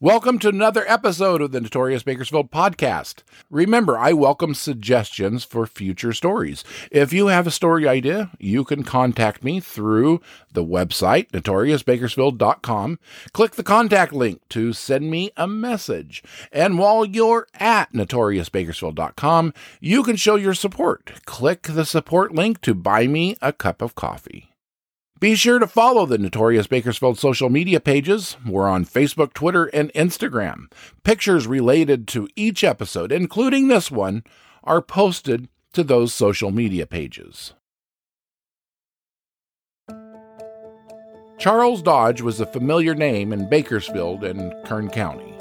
Welcome to another episode of the Notorious Bakersfield podcast. Remember, I welcome suggestions for future stories. If you have a story idea, you can contact me through the website, notoriousbakersfield.com. Click the contact link to send me a message. And while you're at notoriousbakersfield.com, you can show your support. Click the support link to buy me a cup of coffee. Be sure to follow the Notorious Bakersfield social media pages. We're on Facebook, Twitter, and Instagram. Pictures related to each episode, including this one, are posted to those social media pages. Charles Dodge was a familiar name in Bakersfield and Kern County.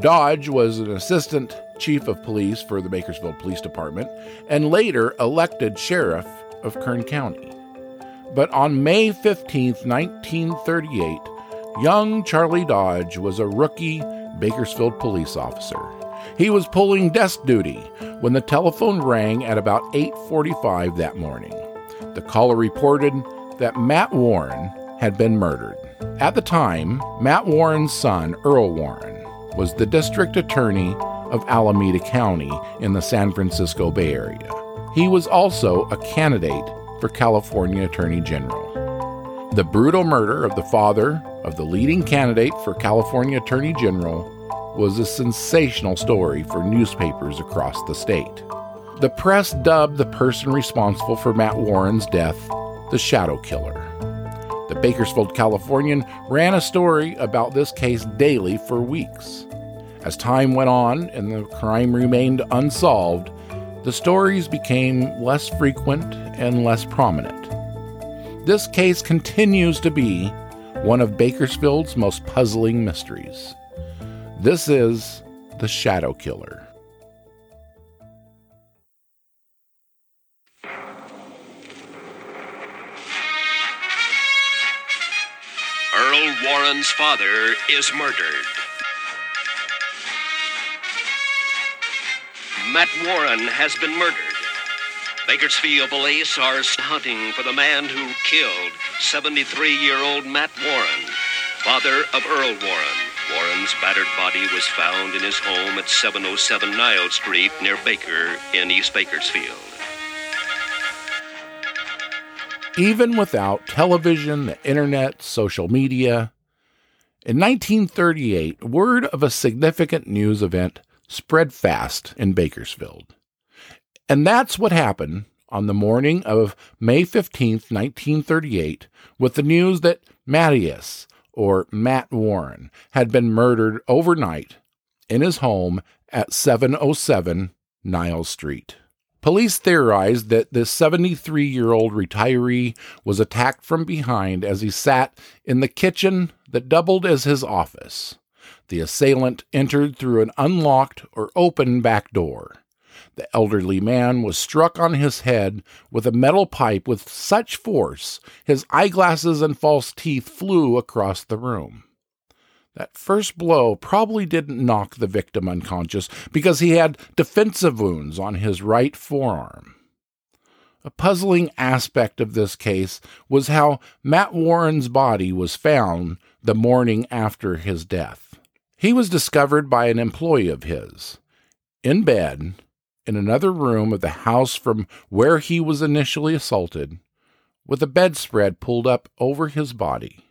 Dodge was an assistant chief of police for the Bakersfield Police Department and later elected sheriff of Kern County. But on May 15, 1938, young Charlie Dodge was a rookie Bakersfield police officer. He was pulling desk duty when the telephone rang at about 8:45 that morning. The caller reported that Matt Warren had been murdered. At the time, Matt Warren's son, Earl Warren, was the district attorney of Alameda County in the San Francisco Bay Area. He was also a candidate for California Attorney General. The brutal murder of the father of the leading candidate for California Attorney General was a sensational story for newspapers across the state. The press dubbed the person responsible for Matt Warren's death the Shadow Killer. The Bakersfield Californian ran a story about this case daily for weeks. As time went on and the crime remained unsolved, the stories became less frequent and less prominent. This case continues to be one of Bakersfield's most puzzling mysteries. This is the Shadow Killer. Earl Warren's father is murdered. Matt Warren has been murdered. Bakersfield police are hunting for the man who killed 73 year old Matt Warren, father of Earl Warren. Warren's battered body was found in his home at 707 Niles Street near Baker in East Bakersfield. Even without television, the internet, social media, in 1938, word of a significant news event spread fast in Bakersfield. And that's what happened on the morning of May 15th, 1938, with the news that Mattias, or Matt Warren, had been murdered overnight in his home at 707 Niles Street. Police theorized that this 73 year old retiree was attacked from behind as he sat in the kitchen that doubled as his office. The assailant entered through an unlocked or open back door. The elderly man was struck on his head with a metal pipe with such force his eyeglasses and false teeth flew across the room. That first blow probably didn't knock the victim unconscious because he had defensive wounds on his right forearm. A puzzling aspect of this case was how Matt Warren's body was found the morning after his death. He was discovered by an employee of his in bed in another room of the house from where he was initially assaulted, with a bedspread pulled up over his body.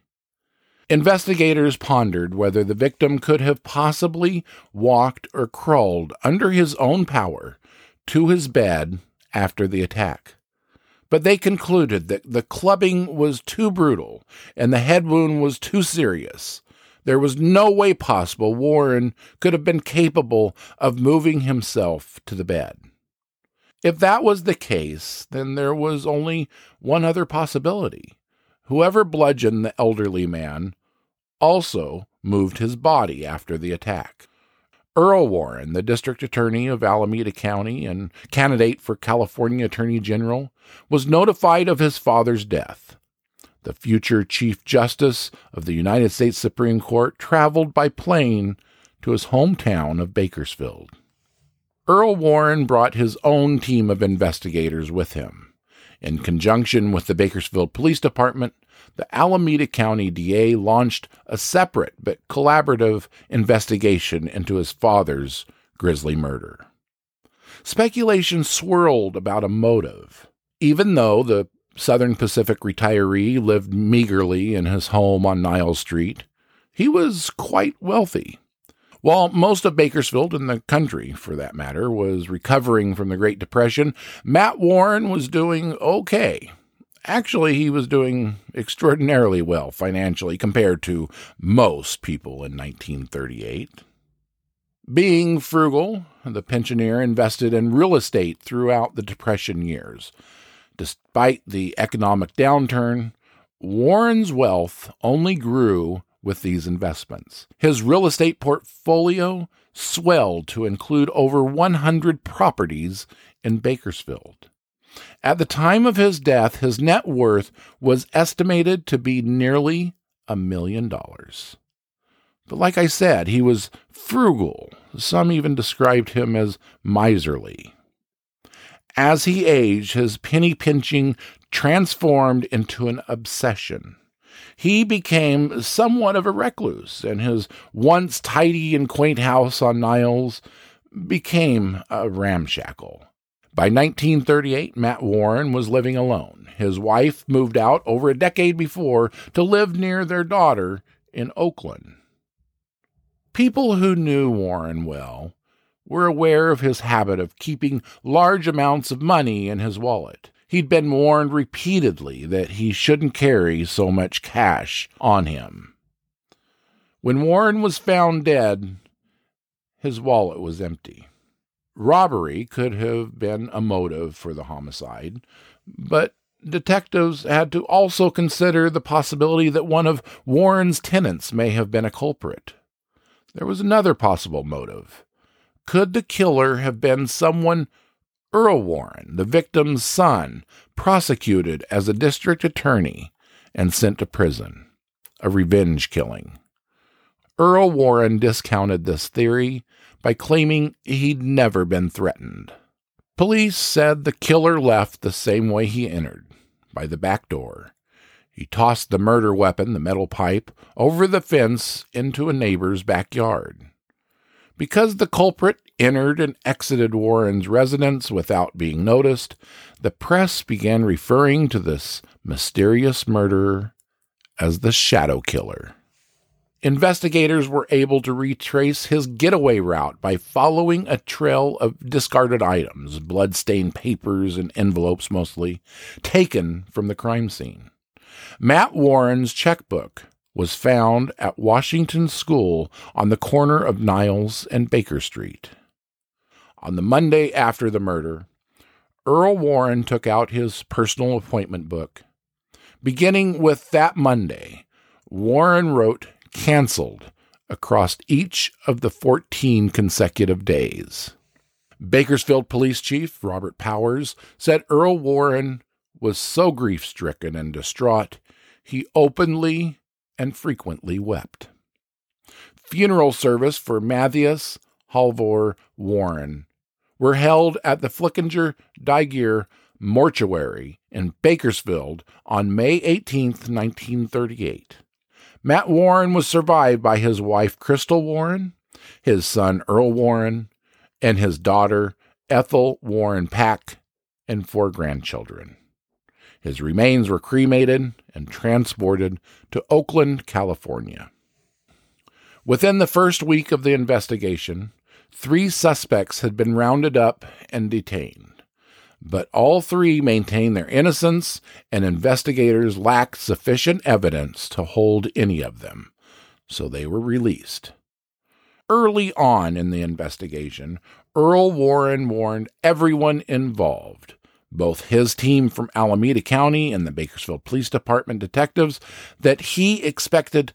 Investigators pondered whether the victim could have possibly walked or crawled under his own power to his bed after the attack. But they concluded that the clubbing was too brutal and the head wound was too serious there was no way possible Warren could have been capable of moving himself to the bed. If that was the case, then there was only one other possibility. Whoever bludgeoned the elderly man also moved his body after the attack. Earl Warren, the district attorney of Alameda County and candidate for California Attorney General, was notified of his father's death. The future Chief Justice of the United States Supreme Court traveled by plane to his hometown of Bakersfield. Earl Warren brought his own team of investigators with him. In conjunction with the Bakersfield Police Department, the Alameda County DA launched a separate but collaborative investigation into his father's grisly murder. Speculation swirled about a motive. Even though the Southern Pacific retiree lived meagerly in his home on Niles Street, he was quite wealthy. While most of Bakersfield and the country, for that matter, was recovering from the Great Depression, Matt Warren was doing okay. Actually, he was doing extraordinarily well financially compared to most people in 1938. Being frugal, the pensioner invested in real estate throughout the Depression years. Despite the economic downturn, Warren's wealth only grew with these investments. His real estate portfolio swelled to include over 100 properties in Bakersfield. At the time of his death, his net worth was estimated to be nearly a million dollars. But like I said, he was frugal. Some even described him as miserly. As he aged, his penny pinching transformed into an obsession he became somewhat of a recluse, and his once tidy and quaint house on Niles became a ramshackle. By 1938, Matt Warren was living alone. His wife moved out over a decade before to live near their daughter in Oakland. People who knew Warren well were aware of his habit of keeping large amounts of money in his wallet. He'd been warned repeatedly that he shouldn't carry so much cash on him. When Warren was found dead, his wallet was empty. Robbery could have been a motive for the homicide, but detectives had to also consider the possibility that one of Warren's tenants may have been a culprit. There was another possible motive. Could the killer have been someone Earl Warren, the victim's son, prosecuted as a district attorney and sent to prison. A revenge killing. Earl Warren discounted this theory by claiming he'd never been threatened. Police said the killer left the same way he entered, by the back door. He tossed the murder weapon, the metal pipe, over the fence into a neighbor's backyard. Because the culprit entered and exited Warren's residence without being noticed, the press began referring to this mysterious murderer as the Shadow Killer. Investigators were able to retrace his getaway route by following a trail of discarded items, blood-stained papers and envelopes mostly, taken from the crime scene. Matt Warren's checkbook was found at Washington School on the corner of Niles and Baker Street. On the Monday after the murder, Earl Warren took out his personal appointment book. Beginning with that Monday, Warren wrote canceled across each of the 14 consecutive days. Bakersfield Police Chief Robert Powers said Earl Warren was so grief stricken and distraught, he openly and frequently wept. Funeral service for Matthias Halvor Warren were held at the Flickinger Digier Mortuary in Bakersfield on May 18, 1938. Matt Warren was survived by his wife Crystal Warren, his son Earl Warren, and his daughter Ethel Warren Pack, and four grandchildren. His remains were cremated and transported to Oakland, California. Within the first week of the investigation, Three suspects had been rounded up and detained, but all three maintained their innocence, and investigators lacked sufficient evidence to hold any of them, so they were released. Early on in the investigation, Earl Warren warned everyone involved, both his team from Alameda County and the Bakersfield Police Department detectives, that he expected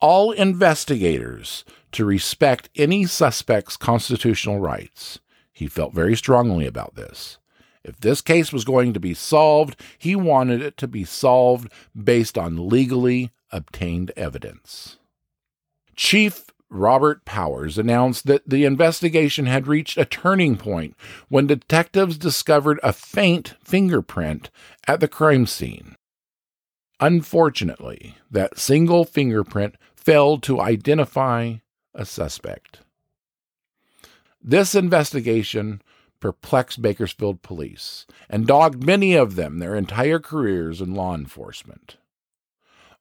all investigators to respect any suspect's constitutional rights. He felt very strongly about this. If this case was going to be solved, he wanted it to be solved based on legally obtained evidence. Chief Robert Powers announced that the investigation had reached a turning point when detectives discovered a faint fingerprint at the crime scene. Unfortunately, that single fingerprint failed to identify a suspect. This investigation perplexed Bakersfield police and dogged many of them their entire careers in law enforcement.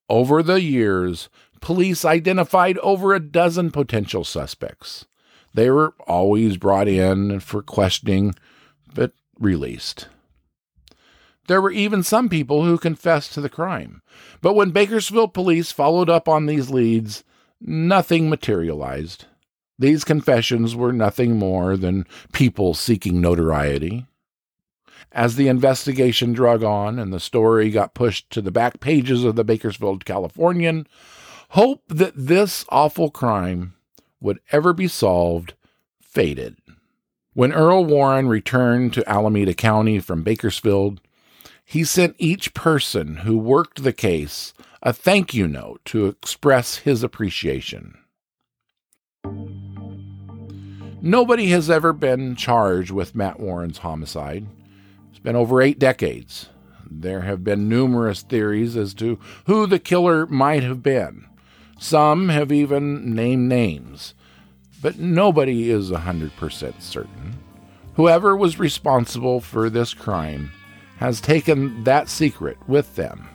Over the years, police identified over a dozen potential suspects. They were always brought in for questioning, but released. There were even some people who confessed to the crime. But when Bakersfield police followed up on these leads, nothing materialized. These confessions were nothing more than people seeking notoriety. As the investigation drug on and the story got pushed to the back pages of the Bakersfield Californian, hope that this awful crime would ever be solved faded. When Earl Warren returned to Alameda County from Bakersfield, he sent each person who worked the case a thank you note to express his appreciation. Nobody has ever been charged with Matt Warren's homicide. Been over eight decades. There have been numerous theories as to who the killer might have been. Some have even named names, but nobody is a 100% certain. Whoever was responsible for this crime has taken that secret with them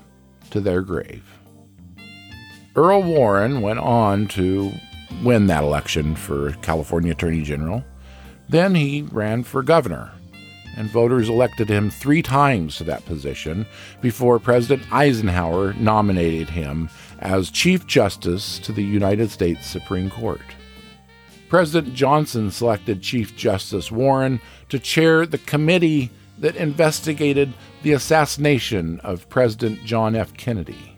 to their grave. Earl Warren went on to win that election for California Attorney General. Then he ran for governor, and voters elected him three times to that position before President Eisenhower nominated him as Chief Justice to the United States Supreme Court. President Johnson selected Chief Justice Warren to chair the committee that investigated the assassination of President John F. Kennedy.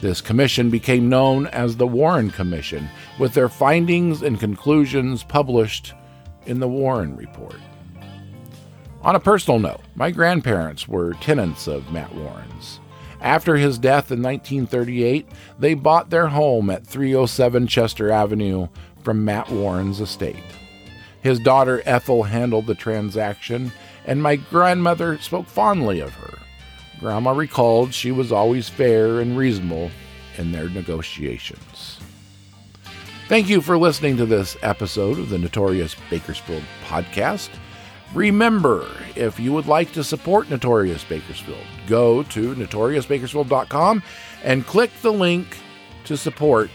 This commission became known as the Warren Commission, with their findings and conclusions published in the Warren Report. On a personal note, my grandparents were tenants of Matt Warren's. After his death in 1938, they bought their home at 307 Chester Avenue from Matt Warren's estate. His daughter Ethel handled the transaction, and my grandmother spoke fondly of her. Grandma recalled she was always fair and reasonable in their negotiations. Thank you for listening to this episode of the Notorious Bakersfield podcast. Remember, if you would like to support Notorious Bakersfield, go to notoriousbakersfield.com and click the link to support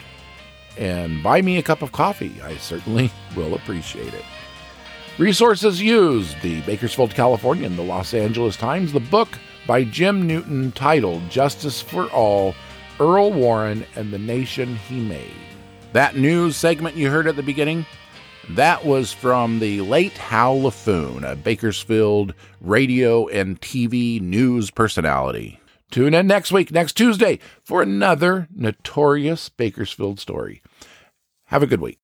and buy me a cup of coffee. I certainly will appreciate it. Resources used the Bakersfield Californian, the Los Angeles Times, the book by Jim Newton titled Justice for All Earl Warren and the Nation He Made. That news segment you heard at the beginning that was from the late Hal LaFoon, a Bakersfield radio and TV news personality. Tune in next week, next Tuesday, for another notorious Bakersfield story. Have a good week.